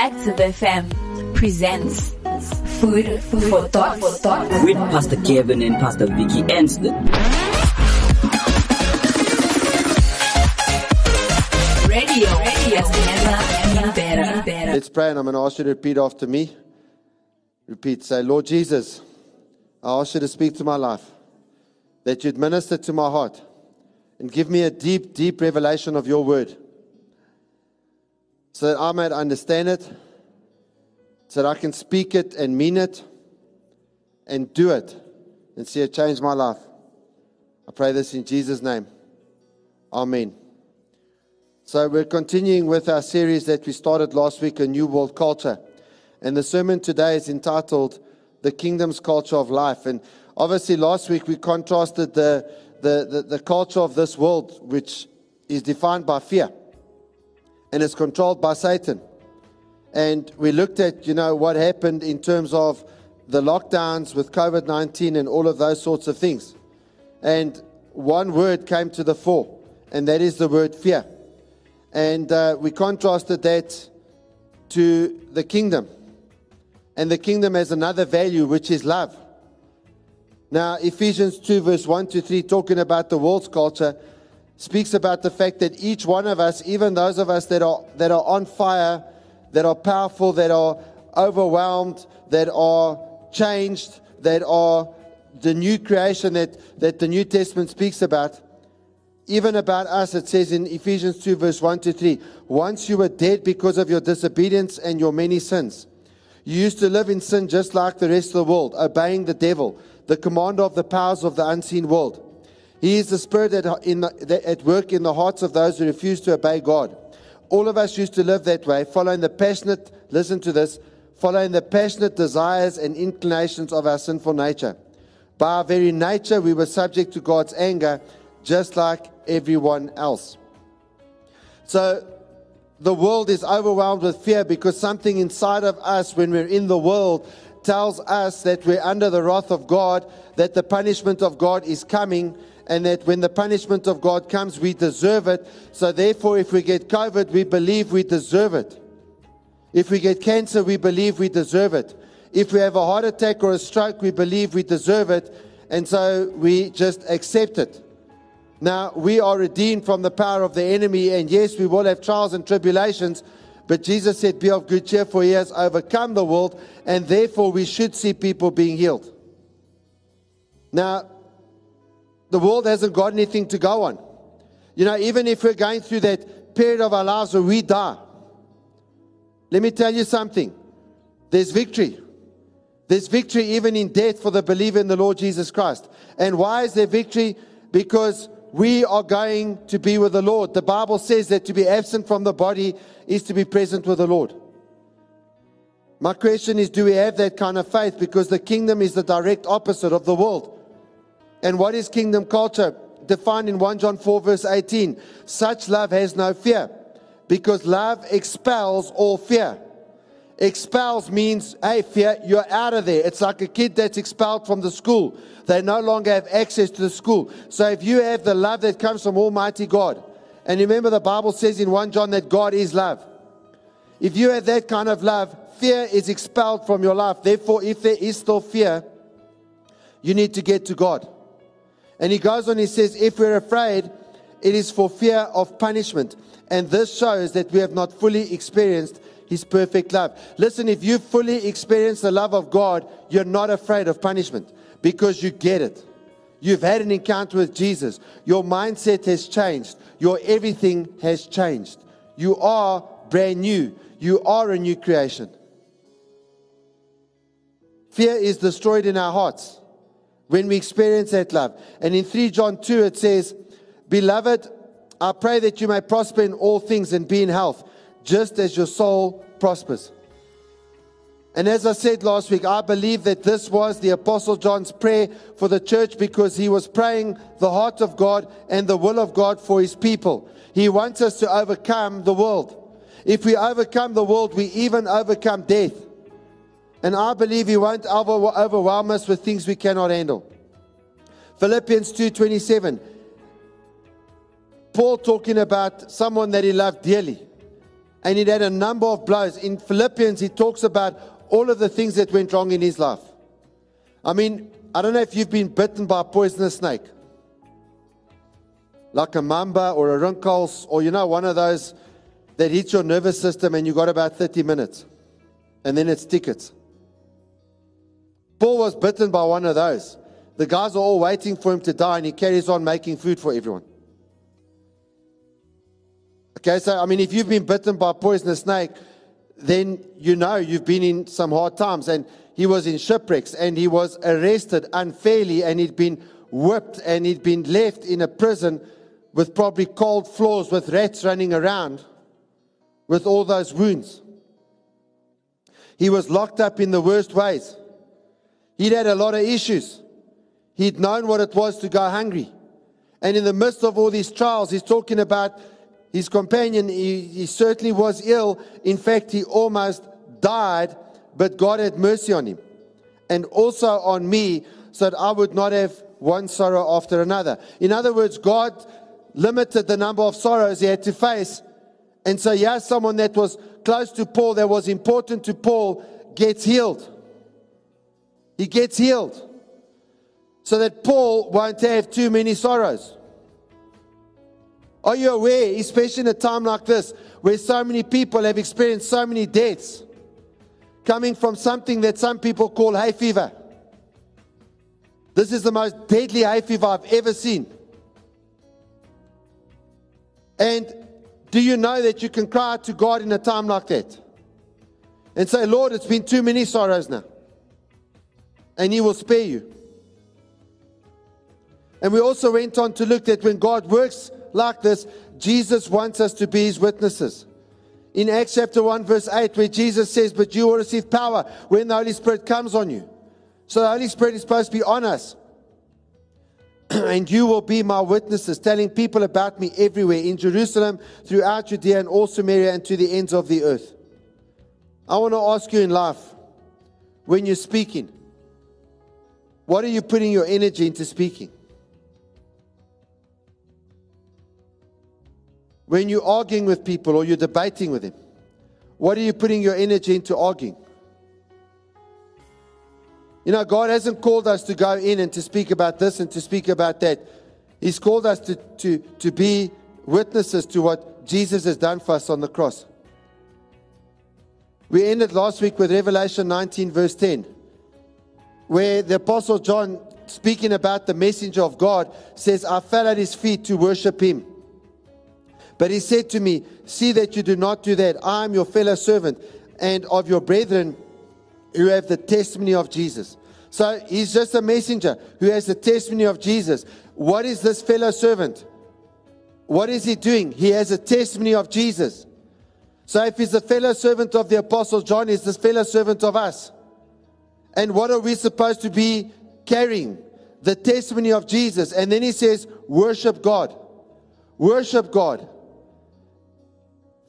Active FM presents Food for Thought. For thought. with Pastor Kevin and Pastor Vicky Anston. Radio, radio has never been better. better. Let's pray, and I'm going to ask you to repeat after me. Repeat, say, Lord Jesus, I ask you to speak to my life, that you'd minister to my heart, and give me a deep, deep revelation of your word, so that I might understand it, so that I can speak it and mean it, and do it, and see it change my life. I pray this in Jesus' name. Amen. So, we're continuing with our series that we started last week, A New World Culture. And the sermon today is entitled The Kingdom's Culture of Life. And obviously, last week we contrasted the, the, the, the culture of this world, which is defined by fear and it's controlled by Satan. And we looked at, you know, what happened in terms of the lockdowns with COVID 19 and all of those sorts of things. And one word came to the fore, and that is the word fear. And uh, we contrasted that to the kingdom. And the kingdom has another value, which is love. Now, Ephesians 2, verse 1 to 3, talking about the world's culture, speaks about the fact that each one of us, even those of us that are, that are on fire, that are powerful, that are overwhelmed, that are changed, that are the new creation that, that the New Testament speaks about, even about us, it says in Ephesians 2, verse 1 to 3 Once you were dead because of your disobedience and your many sins. You used to live in sin just like the rest of the world, obeying the devil, the commander of the powers of the unseen world. He is the spirit at, in the, that- at work in the hearts of those who refuse to obey God. All of us used to live that way, following the passionate, listen to this, following the passionate desires and inclinations of our sinful nature. By our very nature, we were subject to God's anger, just like everyone else. So, the world is overwhelmed with fear because something inside of us, when we're in the world, tells us that we're under the wrath of God, that the punishment of God is coming, and that when the punishment of God comes, we deserve it. So, therefore, if we get COVID, we believe we deserve it. If we get cancer, we believe we deserve it. If we have a heart attack or a stroke, we believe we deserve it. And so we just accept it. Now, we are redeemed from the power of the enemy, and yes, we will have trials and tribulations, but Jesus said, Be of good cheer, for he has overcome the world, and therefore we should see people being healed. Now, the world hasn't got anything to go on. You know, even if we're going through that period of our lives where we die, let me tell you something there's victory. There's victory even in death for the believer in the Lord Jesus Christ. And why is there victory? Because we are going to be with the Lord. The Bible says that to be absent from the body is to be present with the Lord. My question is do we have that kind of faith? Because the kingdom is the direct opposite of the world. And what is kingdom culture? Defined in 1 John 4, verse 18. Such love has no fear, because love expels all fear. Expels means, hey, fear, you're out of there. It's like a kid that's expelled from the school. They no longer have access to the school. So if you have the love that comes from Almighty God, and remember the Bible says in 1 John that God is love. If you have that kind of love, fear is expelled from your life. Therefore, if there is still fear, you need to get to God. And he goes on, he says, If we're afraid, it is for fear of punishment. And this shows that we have not fully experienced his perfect love. Listen, if you fully experience the love of God, you're not afraid of punishment because you get it. You've had an encounter with Jesus. Your mindset has changed. Your everything has changed. You are brand new. You are a new creation. Fear is destroyed in our hearts when we experience that love. And in 3 John 2, it says, Beloved, I pray that you may prosper in all things and be in health, just as your soul prospers. And as I said last week, I believe that this was the Apostle John's prayer for the church because he was praying the heart of God and the will of God for his people. He wants us to overcome the world. If we overcome the world, we even overcome death. And I believe he won't over- overwhelm us with things we cannot handle. Philippians 2:27. Paul talking about someone that he loved dearly. And he'd had a number of blows. In Philippians, he talks about all of the things that went wrong in his life. I mean, I don't know if you've been bitten by a poisonous snake, like a mamba or a rinkhals, or you know, one of those that hits your nervous system and you got about 30 minutes and then it's tickets. Paul was bitten by one of those. The guys are all waiting for him to die and he carries on making food for everyone. Okay, so I mean, if you've been bitten by a poisonous snake, then you know you've been in some hard times. And he was in shipwrecks and he was arrested unfairly and he'd been whipped and he'd been left in a prison with probably cold floors with rats running around with all those wounds. He was locked up in the worst ways. He'd had a lot of issues. He'd known what it was to go hungry. And in the midst of all these trials, he's talking about his companion. He, he certainly was ill. In fact, he almost died, but God had mercy on him and also on me so that I would not have one sorrow after another. In other words, God limited the number of sorrows he had to face. And so, yeah, someone that was close to Paul, that was important to Paul, gets healed. He gets healed so that Paul won't have too many sorrows. Are you aware, especially in a time like this, where so many people have experienced so many deaths coming from something that some people call hay fever? This is the most deadly hay fever I've ever seen. And do you know that you can cry out to God in a time like that? And say, Lord, it's been too many sorrows now. And He will spare you. And we also went on to look that when God works like this, Jesus wants us to be His witnesses. In Acts chapter 1, verse 8, where Jesus says, But you will receive power when the Holy Spirit comes on you. So the Holy Spirit is supposed to be on us. and you will be my witnesses, telling people about me everywhere in Jerusalem, throughout Judea, and all Samaria, and to the ends of the earth. I want to ask you in life, when you're speaking, what are you putting your energy into speaking? When you're arguing with people or you're debating with them, what are you putting your energy into arguing? You know, God hasn't called us to go in and to speak about this and to speak about that. He's called us to, to, to be witnesses to what Jesus has done for us on the cross. We ended last week with Revelation 19, verse 10, where the Apostle John, speaking about the messenger of God, says, I fell at his feet to worship him. But he said to me, See that you do not do that. I am your fellow servant and of your brethren who have the testimony of Jesus. So he's just a messenger who has the testimony of Jesus. What is this fellow servant? What is he doing? He has a testimony of Jesus. So if he's a fellow servant of the Apostle John, he's this fellow servant of us. And what are we supposed to be carrying? The testimony of Jesus. And then he says, worship God. Worship God.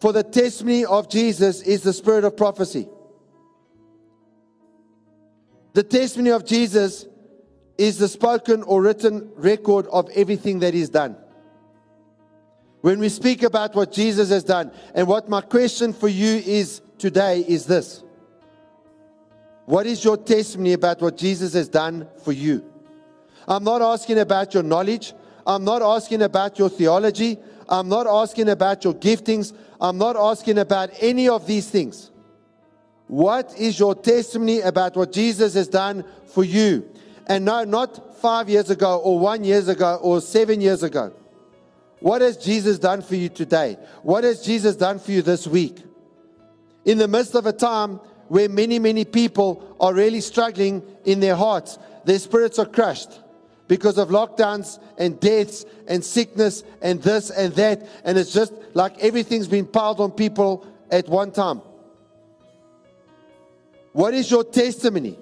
For the testimony of Jesus is the spirit of prophecy. The testimony of Jesus is the spoken or written record of everything that He's done. When we speak about what Jesus has done, and what my question for you is today is this What is your testimony about what Jesus has done for you? I'm not asking about your knowledge. I'm not asking about your theology. I'm not asking about your giftings. I'm not asking about any of these things. What is your testimony about what Jesus has done for you? And no, not five years ago or one years ago or seven years ago. What has Jesus done for you today? What has Jesus done for you this week? In the midst of a time where many, many people are really struggling in their hearts, their spirits are crushed because of lockdowns and deaths and sickness and this and that. And it's just like everything's been piled on people at one time. What is your testimony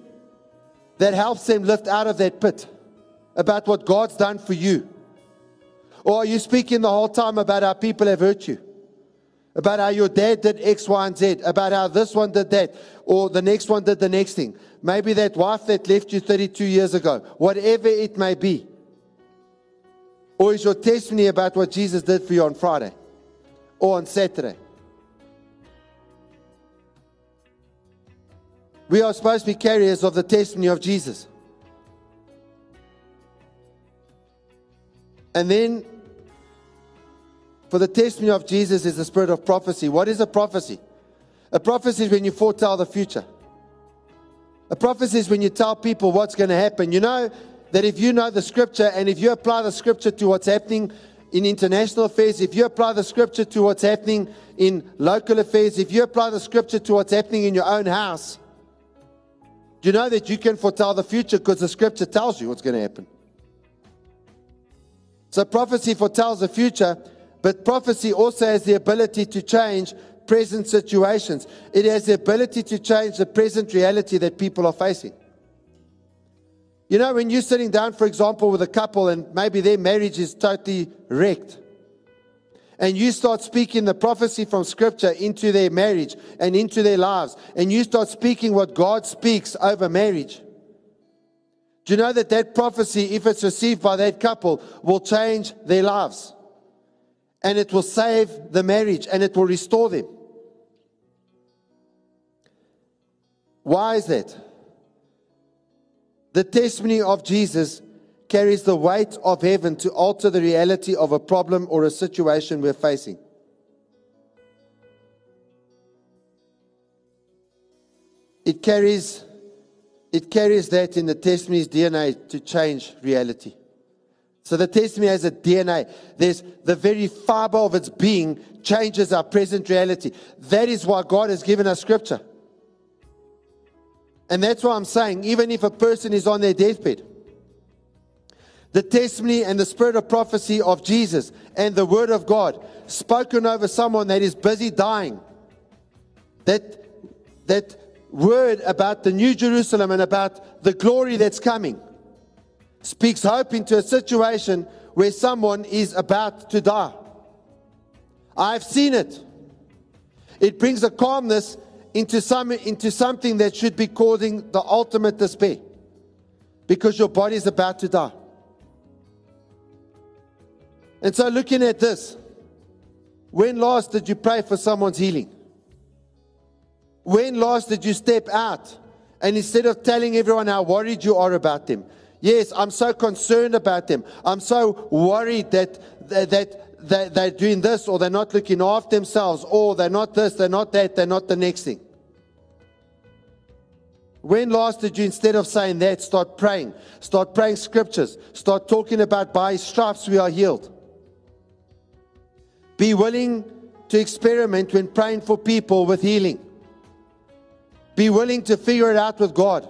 that helps them lift out of that pit about what God's done for you? Or are you speaking the whole time about how people have hurt you? about how your dad did X, Y, and Z, about how this one did that, or the next one did the next thing. Maybe that wife that left you 32 years ago, whatever it may be. Or is your testimony about what Jesus did for you on Friday or on Saturday? We are supposed to be carriers of the testimony of Jesus. And then for the testimony of Jesus is the spirit of prophecy. What is a prophecy? A prophecy is when you foretell the future. A prophecy is when you tell people what's going to happen. You know that if you know the scripture and if you apply the scripture to what's happening in international affairs, if you apply the scripture to what's happening in local affairs, if you apply the scripture to what's happening in your own house, you know that you can foretell the future because the scripture tells you what's going to happen? So prophecy foretells the future, but prophecy also has the ability to change present situations. It has the ability to change the present reality that people are facing. You know, when you're sitting down, for example, with a couple and maybe their marriage is totally wrecked, and you start speaking the prophecy from Scripture into their marriage and into their lives, and you start speaking what God speaks over marriage. Do you know that that prophecy, if it's received by that couple, will change their lives? And it will save the marriage and it will restore them. Why is that? The testimony of Jesus carries the weight of heaven to alter the reality of a problem or a situation we're facing. It carries, it carries that in the testimony's DNA to change reality. So the testimony has a DNA. There's the very fiber of its being changes our present reality. That is why God has given us scripture. And that's why I'm saying, even if a person is on their deathbed, the testimony and the spirit of prophecy of Jesus and the word of God spoken over someone that is busy dying, that, that word about the New Jerusalem and about the glory that's coming speaks hope into a situation where someone is about to die. I've seen it. It brings a calmness into, some, into something that should be causing the ultimate despair because your body is about to die. And so, looking at this, when last did you pray for someone's healing? When last did you step out and instead of telling everyone how worried you are about them, yes, I'm so concerned about them, I'm so worried that, that, that they're doing this or they're not looking after themselves or they're not this, they're not that, they're not the next thing. When last did you, instead of saying that, start praying? Start praying scriptures. Start talking about by stripes we are healed. Be willing to experiment when praying for people with healing. Be willing to figure it out with God.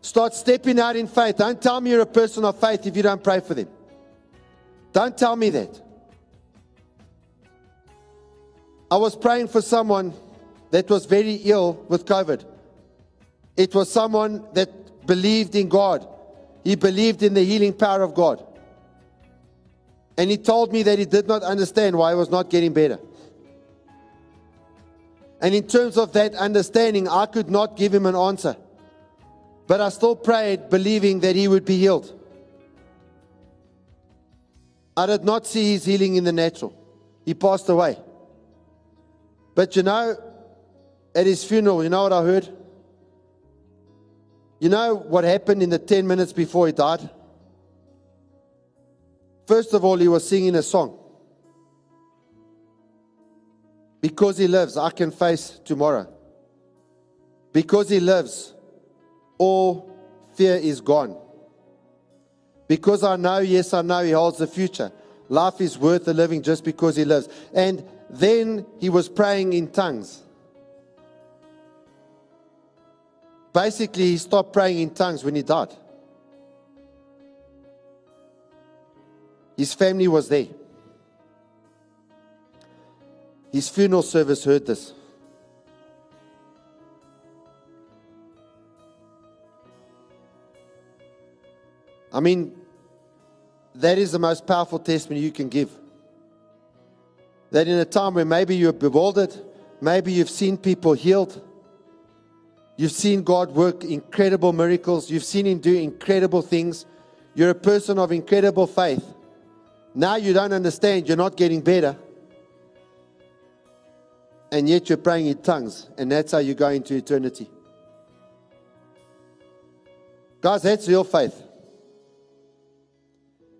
Start stepping out in faith. Don't tell me you're a person of faith if you don't pray for them. Don't tell me that. I was praying for someone that was very ill with COVID. It was someone that believed in God. He believed in the healing power of God. And he told me that he did not understand why he was not getting better. And in terms of that understanding, I could not give him an answer. But I still prayed, believing that he would be healed. I did not see his healing in the natural. He passed away. But you know, at his funeral, you know what I heard? You know what happened in the 10 minutes before he died? First of all, he was singing a song. Because he lives, I can face tomorrow. Because he lives, all fear is gone. Because I know, yes, I know he holds the future. Life is worth the living just because he lives. And then he was praying in tongues. Basically, he stopped praying in tongues when he died. His family was there. His funeral service heard this. I mean, that is the most powerful testimony you can give. That in a time where maybe you're bewildered, maybe you've seen people healed, you've seen God work incredible miracles, you've seen Him do incredible things, you're a person of incredible faith. Now you don't understand, you're not getting better. And yet you're praying in tongues, and that's how you go into eternity. Guys, that's real faith.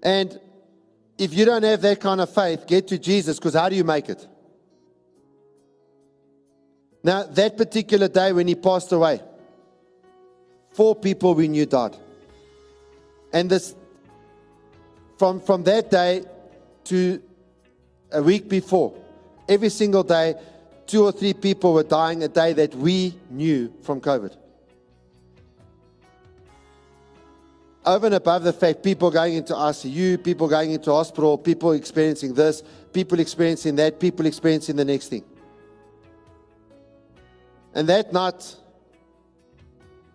And if you don't have that kind of faith, get to Jesus because how do you make it? Now, that particular day when he passed away, four people we knew died. And this, from, from that day to a week before, every single day, two or three people were dying a day that we knew from COVID. Over and above the fact, people going into ICU, people going into hospital, people experiencing this, people experiencing that, people experiencing the next thing. And that night,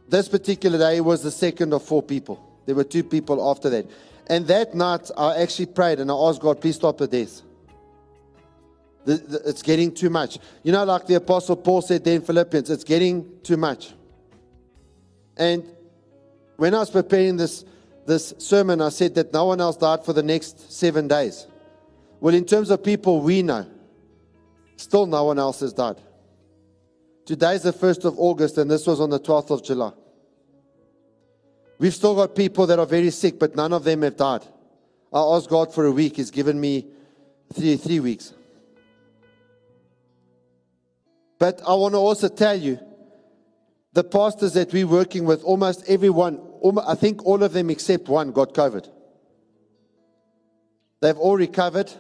this particular day was the second of four people. There were two people after that. And that night, I actually prayed and I asked God, please stop the death. The, the, it's getting too much. You know, like the Apostle Paul said there in Philippians, it's getting too much. And when I was preparing this, this sermon, I said that no one else died for the next seven days. Well, in terms of people we know, still no one else has died. Today is the 1st of August, and this was on the 12th of July. We've still got people that are very sick, but none of them have died. I asked God for a week. He's given me three, three weeks. But I want to also tell you the pastors that we're working with, almost everyone, I think all of them except one got COVID. They've all recovered.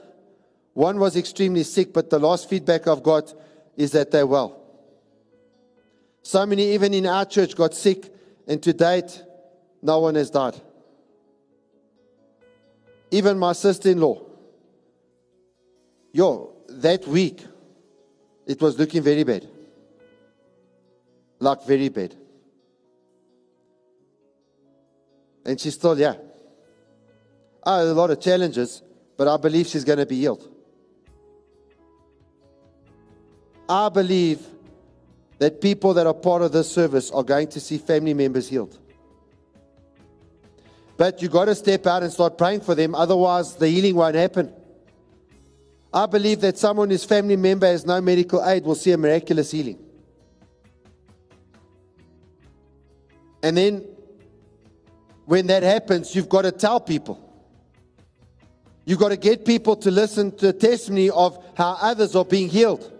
One was extremely sick, but the last feedback I've got is that they're well. So many, even in our church, got sick, and to date, no one has died. Even my sister in law. Yo, that week, it was looking very bad. Like, very bad. And she's still, yeah. I had a lot of challenges, but I believe she's going to be healed. I believe that people that are part of this service are going to see family members healed. But you got to step out and start praying for them, otherwise, the healing won't happen. I believe that someone whose family member has no medical aid will see a miraculous healing. And then, when that happens, you've got to tell people. You've got to get people to listen to the testimony of how others are being healed.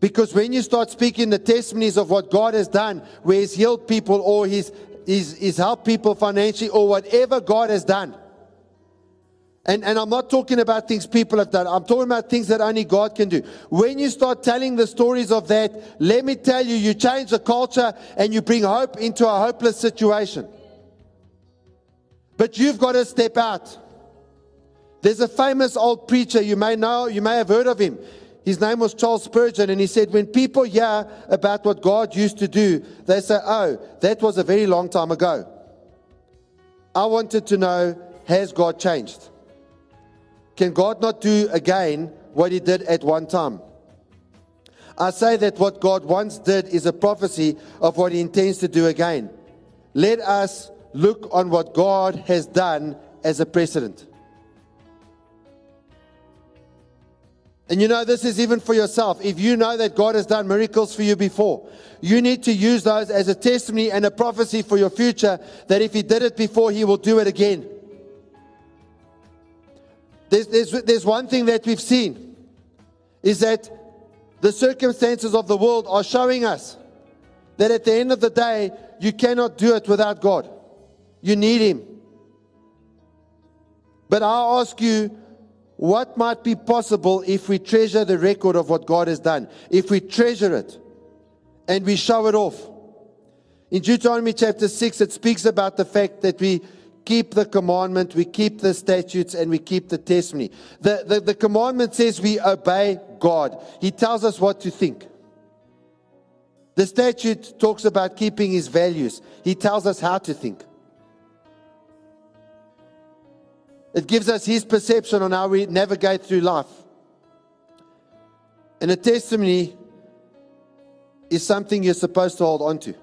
Because when you start speaking the testimonies of what God has done, where He's healed people or He's, he's, he's helped people financially or whatever God has done. And, and I'm not talking about things people have done. I'm talking about things that only God can do. When you start telling the stories of that, let me tell you, you change the culture and you bring hope into a hopeless situation. But you've got to step out. There's a famous old preacher, you may know, you may have heard of him. His name was Charles Spurgeon, and he said, When people hear about what God used to do, they say, Oh, that was a very long time ago. I wanted to know, has God changed? Can God not do again what he did at one time? I say that what God once did is a prophecy of what he intends to do again. Let us look on what God has done as a precedent. And you know, this is even for yourself. If you know that God has done miracles for you before, you need to use those as a testimony and a prophecy for your future that if He did it before, He will do it again. There's, there's, there's one thing that we've seen is that the circumstances of the world are showing us that at the end of the day, you cannot do it without God. You need Him. But i ask you, what might be possible if we treasure the record of what God has done? If we treasure it and we show it off. In Deuteronomy chapter 6, it speaks about the fact that we keep the commandment, we keep the statutes, and we keep the testimony. The, the, the commandment says we obey God, He tells us what to think. The statute talks about keeping His values, He tells us how to think. It gives us his perception on how we navigate through life. And a testimony is something you're supposed to hold on to.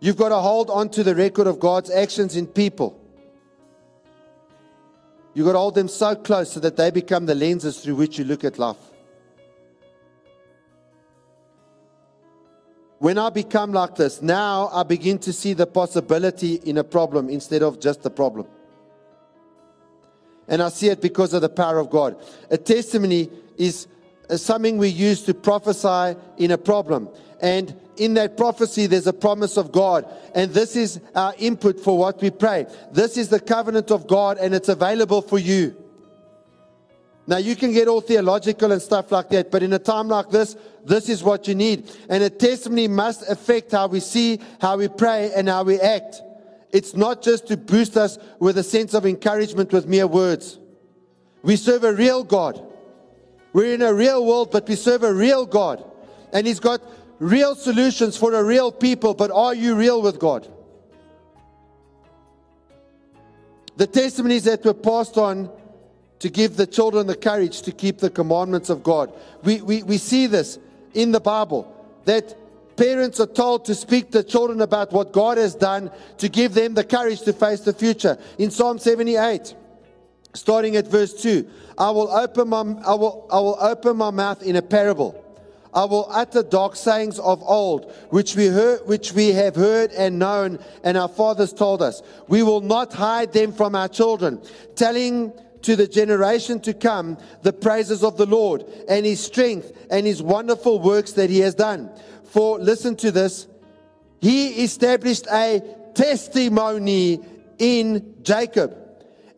You've got to hold on to the record of God's actions in people. You've got to hold them so close so that they become the lenses through which you look at life. When I become like this, now I begin to see the possibility in a problem instead of just the problem. And I see it because of the power of God. A testimony is something we use to prophesy in a problem. And in that prophecy, there's a promise of God. And this is our input for what we pray. This is the covenant of God, and it's available for you. Now, you can get all theological and stuff like that, but in a time like this, this is what you need. And a testimony must affect how we see, how we pray, and how we act. It's not just to boost us with a sense of encouragement with mere words. We serve a real God. We're in a real world, but we serve a real God. And He's got real solutions for a real people, but are you real with God? The testimonies that were passed on to give the children the courage to keep the commandments of God. We, we, we see this in the Bible that parents are told to speak to children about what God has done to give them the courage to face the future. In Psalm 78, starting at verse 2, I will open my, I will, I will open my mouth in a parable. I will utter dark sayings of old, which we heard, which we have heard and known, and our fathers told us. We will not hide them from our children, telling to the generation to come the praises of the Lord and his strength and his wonderful works that he has done. For listen to this, he established a testimony in Jacob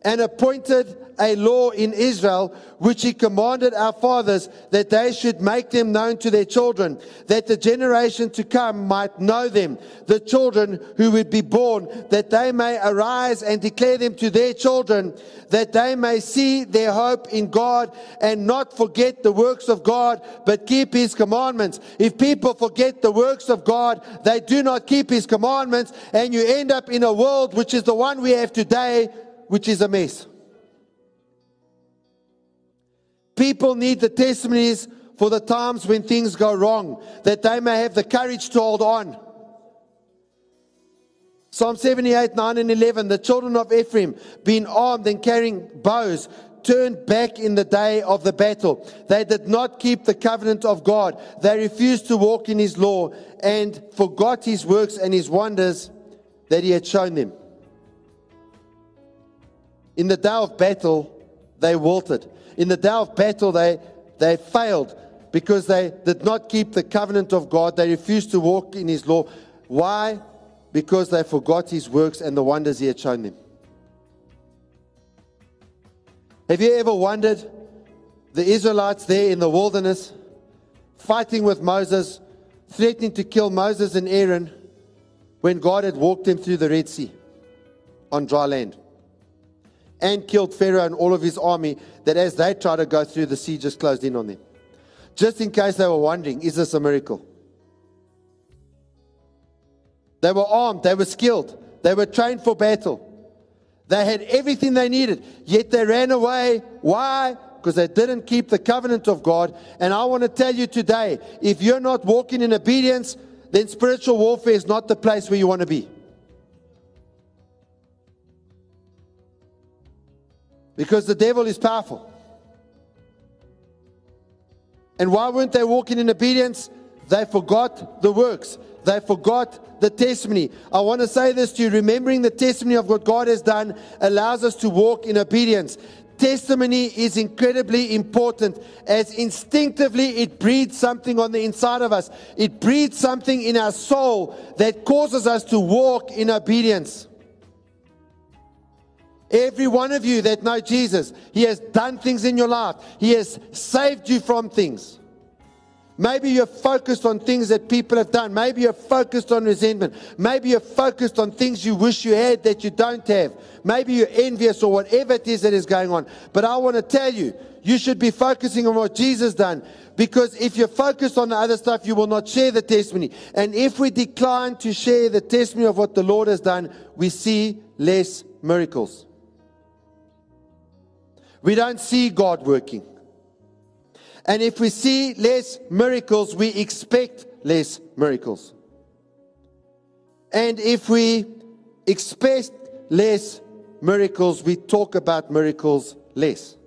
and appointed a law in Israel, which he commanded our fathers that they should make them known to their children, that the generation to come might know them, the children who would be born, that they may arise and declare them to their children, that they may see their hope in God and not forget the works of God, but keep his commandments. If people forget the works of God, they do not keep his commandments, and you end up in a world which is the one we have today, which is a mess. People need the testimonies for the times when things go wrong, that they may have the courage to hold on. Psalm 78, 9 and 11. The children of Ephraim, being armed and carrying bows, turned back in the day of the battle. They did not keep the covenant of God. They refused to walk in his law and forgot his works and his wonders that he had shown them. In the day of battle, they wilted in the day of battle, they, they failed because they did not keep the covenant of God. They refused to walk in His law. Why? Because they forgot His works and the wonders He had shown them. Have you ever wondered the Israelites there in the wilderness fighting with Moses, threatening to kill Moses and Aaron when God had walked them through the Red Sea on dry land? And killed Pharaoh and all of his army, that as they tried to go through, the sea just closed in on them. Just in case they were wondering, is this a miracle? They were armed, they were skilled, they were trained for battle. They had everything they needed, yet they ran away. Why? Because they didn't keep the covenant of God. And I want to tell you today if you're not walking in obedience, then spiritual warfare is not the place where you want to be. Because the devil is powerful. And why weren't they walking in obedience? They forgot the works. They forgot the testimony. I want to say this to you remembering the testimony of what God has done allows us to walk in obedience. Testimony is incredibly important as instinctively it breeds something on the inside of us. It breeds something in our soul that causes us to walk in obedience. Every one of you that know Jesus, He has done things in your life. He has saved you from things. Maybe you're focused on things that people have done. Maybe you're focused on resentment. Maybe you're focused on things you wish you had that you don't have. Maybe you're envious or whatever it is that is going on. But I want to tell you, you should be focusing on what Jesus done. Because if you're focused on the other stuff, you will not share the testimony. And if we decline to share the testimony of what the Lord has done, we see less miracles. We don't see God working. And if we see less miracles, we expect less miracles. And if we expect less miracles, we talk about miracles less.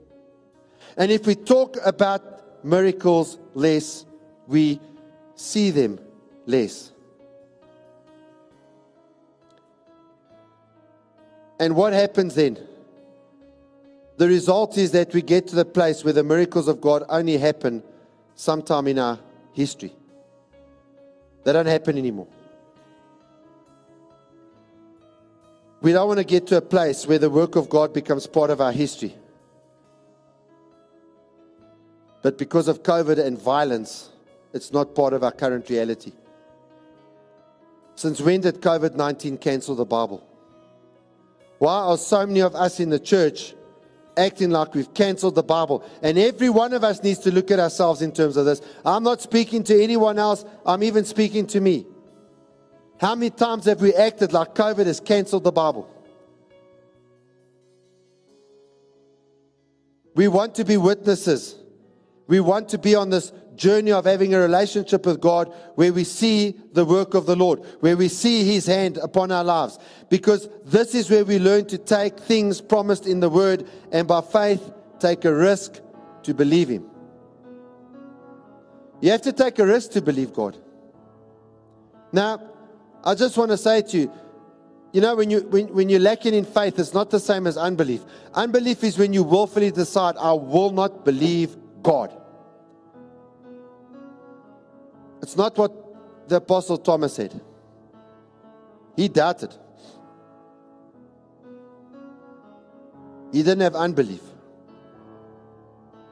And if we talk about miracles less, we see them less. And what happens then? The result is that we get to the place where the miracles of God only happen sometime in our history. They don't happen anymore. We don't want to get to a place where the work of God becomes part of our history. But because of COVID and violence, it's not part of our current reality. Since when did COVID 19 cancel the Bible? Why are so many of us in the church acting like we've cancelled the Bible? And every one of us needs to look at ourselves in terms of this. I'm not speaking to anyone else, I'm even speaking to me. How many times have we acted like COVID has cancelled the Bible? We want to be witnesses. We want to be on this journey of having a relationship with God where we see the work of the Lord, where we see His hand upon our lives. Because this is where we learn to take things promised in the Word and by faith take a risk to believe Him. You have to take a risk to believe God. Now, I just want to say to you, you know, when, you, when, when you're lacking in faith, it's not the same as unbelief. Unbelief is when you willfully decide, I will not believe God. It's not what the Apostle Thomas said. He doubted. He didn't have unbelief.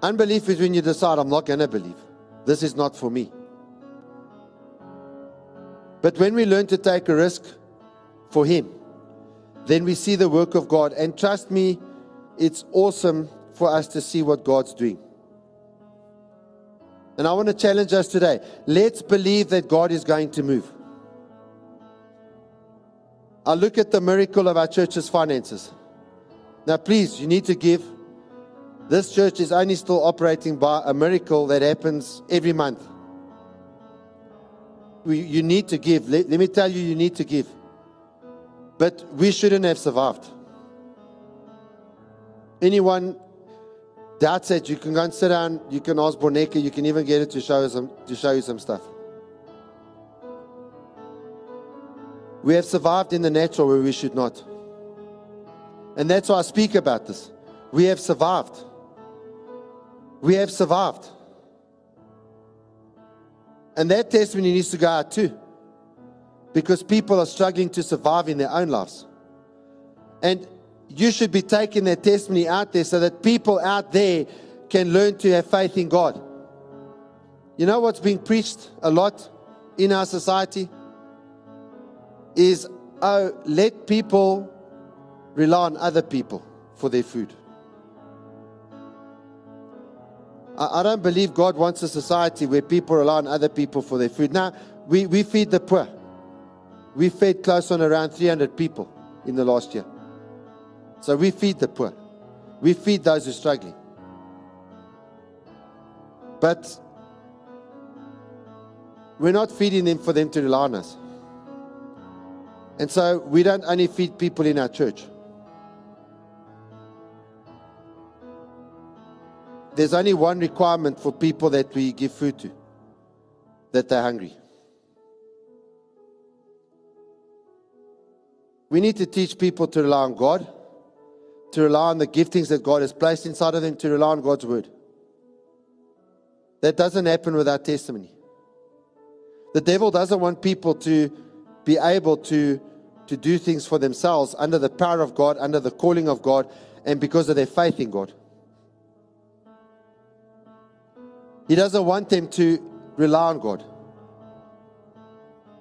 Unbelief is when you decide, I'm not going to believe. This is not for me. But when we learn to take a risk for Him, then we see the work of God. And trust me, it's awesome for us to see what God's doing. And I want to challenge us today. Let's believe that God is going to move. I look at the miracle of our church's finances. Now, please, you need to give. This church is only still operating by a miracle that happens every month we, you need to give. Let, let me tell you, you need to give. But we shouldn't have survived. Anyone doubts it, you can go and sit down, you can ask Boneka, you can even get it to show, some, to show you some stuff. We have survived in the natural where we should not. And that's why I speak about this. We have survived. We have survived. And that testimony needs to go out too. Because people are struggling to survive in their own lives. And you should be taking that testimony out there so that people out there can learn to have faith in God. You know what's being preached a lot in our society? Is oh, let people rely on other people for their food. I, I don't believe God wants a society where people rely on other people for their food. Now, we, we feed the poor. We fed close on around 300 people in the last year. So we feed the poor. We feed those who are struggling. But we're not feeding them for them to rely on us. And so we don't only feed people in our church. there's only one requirement for people that we give food to that they're hungry. We need to teach people to rely on God, to rely on the giftings that God has placed inside of them, to rely on God's word. That doesn't happen without testimony. The devil doesn't want people to be able to, to do things for themselves under the power of God, under the calling of God, and because of their faith in God. He doesn't want them to rely on God.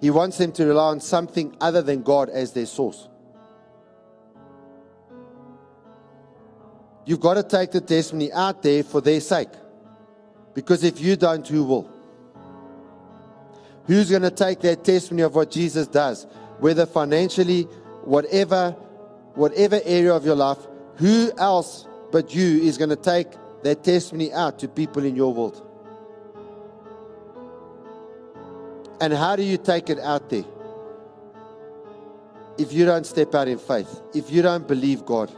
He wants them to rely on something other than God as their source. You've got to take the testimony out there for their sake. Because if you don't, who will? Who's going to take that testimony of what Jesus does? Whether financially, whatever, whatever area of your life, who else but you is going to take that testimony out to people in your world? And how do you take it out there? If you don't step out in faith, if you don't believe God.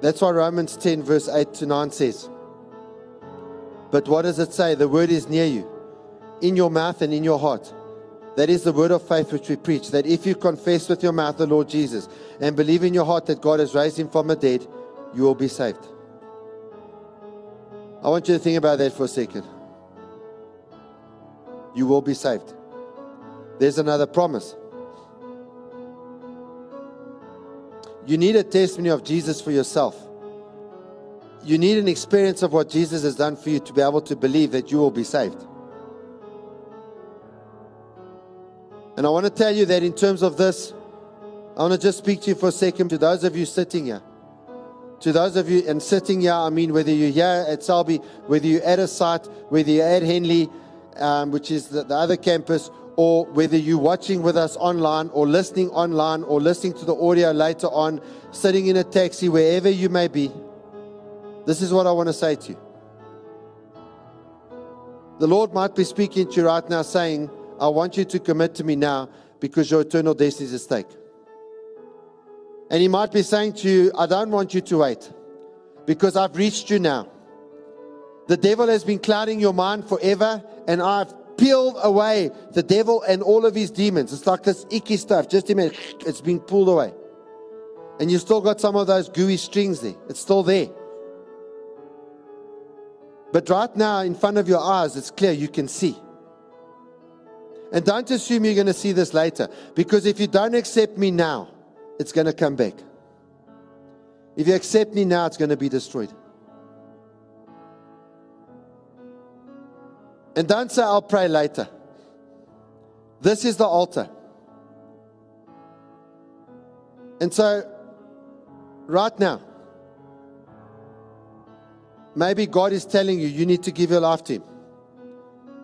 That's why Romans 10, verse 8 to 9 says. But what does it say? The word is near you, in your mouth and in your heart. That is the word of faith which we preach. That if you confess with your mouth the Lord Jesus and believe in your heart that God has raised him from the dead, you will be saved. I want you to think about that for a second. You will be saved. There's another promise. You need a testimony of Jesus for yourself. You need an experience of what Jesus has done for you to be able to believe that you will be saved. And I want to tell you that in terms of this, I want to just speak to you for a second to those of you sitting here. To those of you, and sitting here, I mean, whether you're here at Selby, whether you're at a site, whether you're at Henley, um, which is the, the other campus, or whether you're watching with us online, or listening online, or listening to the audio later on, sitting in a taxi, wherever you may be, this is what I want to say to you. The Lord might be speaking to you right now, saying, I want you to commit to me now because your eternal destiny is at stake. And He might be saying to you, I don't want you to wait because I've reached you now. The devil has been clouding your mind forever, and I've peeled away the devil and all of his demons. It's like this icky stuff. Just imagine, it's being pulled away. And you've still got some of those gooey strings there. It's still there. But right now, in front of your eyes, it's clear you can see. And don't assume you're going to see this later, because if you don't accept me now, it's going to come back. If you accept me now, it's going to be destroyed. And don't say, I'll pray later. This is the altar. And so, right now, maybe God is telling you, you need to give your life to Him.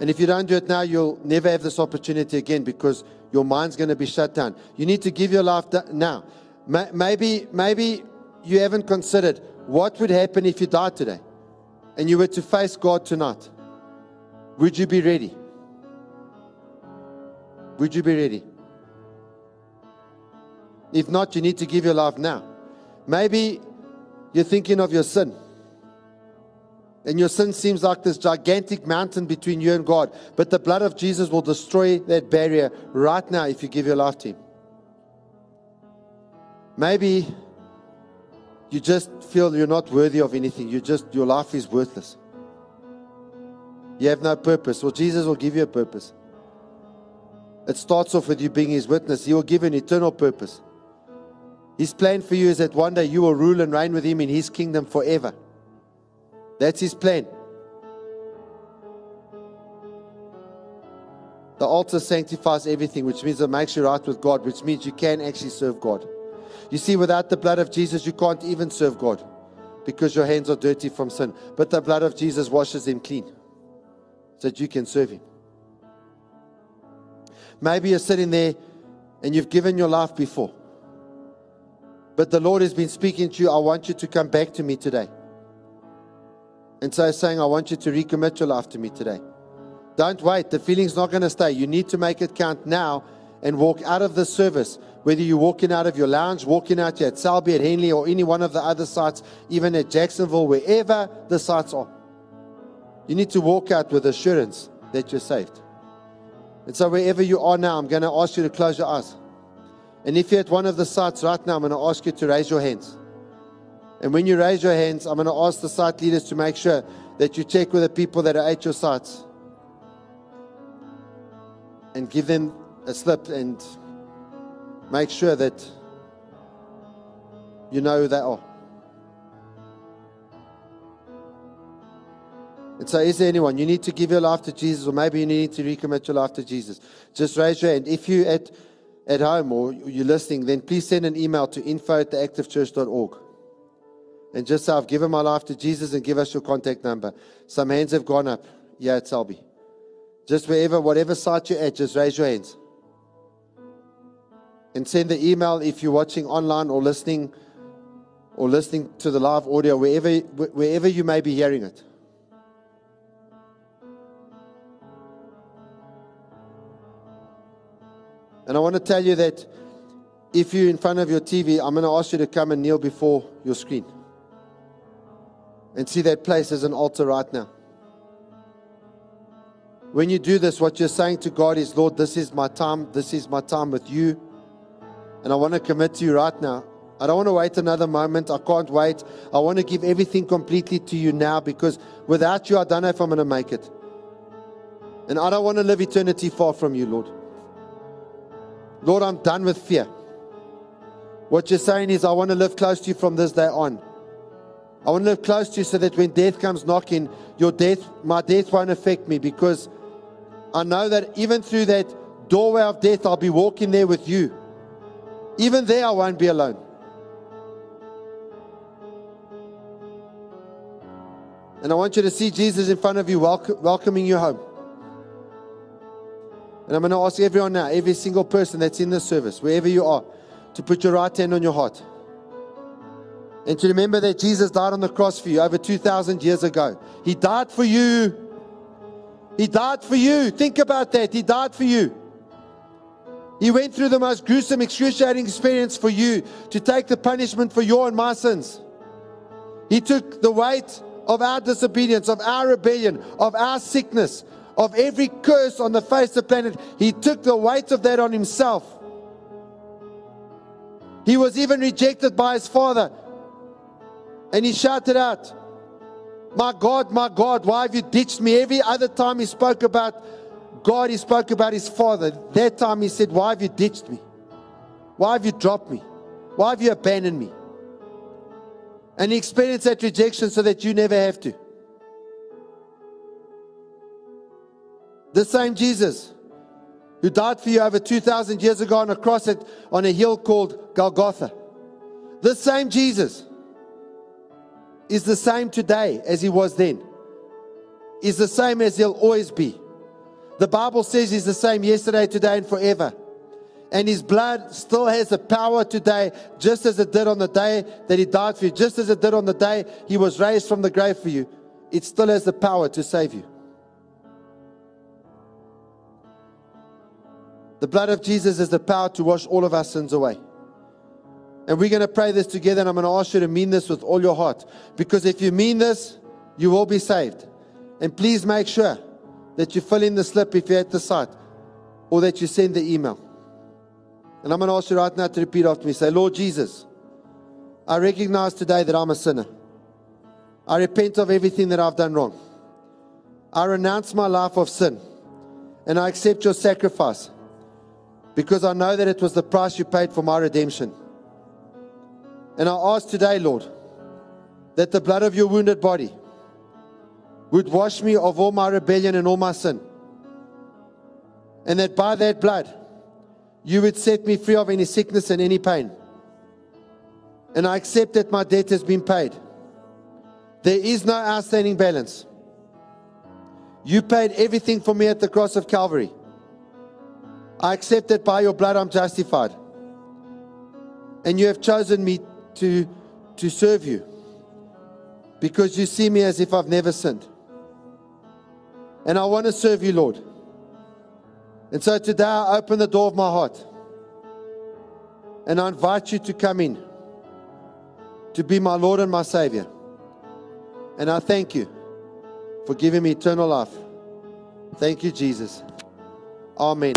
And if you don't do it now, you'll never have this opportunity again because your mind's going to be shut down. You need to give your life now. Maybe, maybe you haven't considered what would happen if you died today and you were to face God tonight. Would you be ready? Would you be ready? If not, you need to give your life now. Maybe you're thinking of your sin. And your sin seems like this gigantic mountain between you and God. But the blood of Jesus will destroy that barrier right now if you give your life to Him. Maybe you just feel you're not worthy of anything. You just, your life is worthless. You have no purpose. Well, Jesus will give you a purpose. It starts off with you being His witness. He will give an eternal purpose. His plan for you is that one day you will rule and reign with Him in His kingdom forever. That's his plan. The altar sanctifies everything, which means it makes you right with God, which means you can actually serve God. You see, without the blood of Jesus, you can't even serve God because your hands are dirty from sin. But the blood of Jesus washes them clean so that you can serve Him. Maybe you're sitting there and you've given your life before. But the Lord has been speaking to you. I want you to come back to me today. And so saying, I want you to recommit your life to me today. Don't wait. The feeling's not going to stay. You need to make it count now and walk out of the service. Whether you're walking out of your lounge, walking out at Selby, at Henley, or any one of the other sites, even at Jacksonville, wherever the sites are. You need to walk out with assurance that you're saved. And so, wherever you are now, I'm going to ask you to close your eyes. And if you're at one of the sites right now, I'm going to ask you to raise your hands. And when you raise your hands, I'm going to ask the site leaders to make sure that you check with the people that are at your sites and give them a slip and make sure that you know who they are. And so, is there anyone you need to give your life to Jesus, or maybe you need to recommit your life to Jesus? Just raise your hand. If you at at home or you're listening, then please send an email to info at theactivechurch.org and just say, I've given my life to Jesus and give us your contact number. Some hands have gone up. Yeah, it's Selby. Just wherever, whatever site you're at, just raise your hands. And send the email if you're watching online or listening or listening to the live audio, wherever, wherever you may be hearing it. And I want to tell you that if you're in front of your TV, I'm going to ask you to come and kneel before your screen and see that place as an altar right now. When you do this, what you're saying to God is, Lord, this is my time. This is my time with you. And I want to commit to you right now. I don't want to wait another moment. I can't wait. I want to give everything completely to you now because without you, I don't know if I'm going to make it. And I don't want to live eternity far from you, Lord. Lord, I'm done with fear. What you're saying is, I want to live close to you from this day on. I want to live close to you so that when death comes knocking, your death, my death won't affect me because I know that even through that doorway of death, I'll be walking there with you. Even there, I won't be alone. And I want you to see Jesus in front of you, welcoming you home. And I'm going to ask everyone now, every single person that's in this service, wherever you are, to put your right hand on your heart. And to remember that Jesus died on the cross for you over 2,000 years ago. He died for you. He died for you. Think about that. He died for you. He went through the most gruesome, excruciating experience for you to take the punishment for your and my sins. He took the weight of our disobedience, of our rebellion, of our sickness, of every curse on the face of the planet. He took the weight of that on himself. He was even rejected by his father. And he shouted out, My God, my God, why have you ditched me? Every other time he spoke about God, he spoke about his father. That time he said, Why have you ditched me? Why have you dropped me? Why have you abandoned me? And he experienced that rejection so that you never have to. The same Jesus who died for you over 2,000 years ago on a cross at, on a hill called Golgotha. The same Jesus is the same today as he was then, is the same as he'll always be. The Bible says he's the same yesterday, today, and forever. And his blood still has the power today, just as it did on the day that he died for you, just as it did on the day he was raised from the grave for you. It still has the power to save you. The blood of Jesus has the power to wash all of our sins away. And we're going to pray this together, and I'm going to ask you to mean this with all your heart. Because if you mean this, you will be saved. And please make sure that you fill in the slip if you're at the site, or that you send the email. And I'm going to ask you right now to repeat after me. Say, Lord Jesus, I recognize today that I'm a sinner. I repent of everything that I've done wrong. I renounce my life of sin. And I accept your sacrifice because I know that it was the price you paid for my redemption. And I ask today, Lord, that the blood of your wounded body would wash me of all my rebellion and all my sin. And that by that blood, you would set me free of any sickness and any pain. And I accept that my debt has been paid. There is no outstanding balance. You paid everything for me at the cross of Calvary. I accept that by your blood I'm justified. And you have chosen me to, to serve you because you see me as if I've never sinned. And I want to serve you, Lord. And so today I open the door of my heart and I invite you to come in to be my Lord and my Savior. And I thank you for giving me eternal life. Thank you, Jesus. Amen.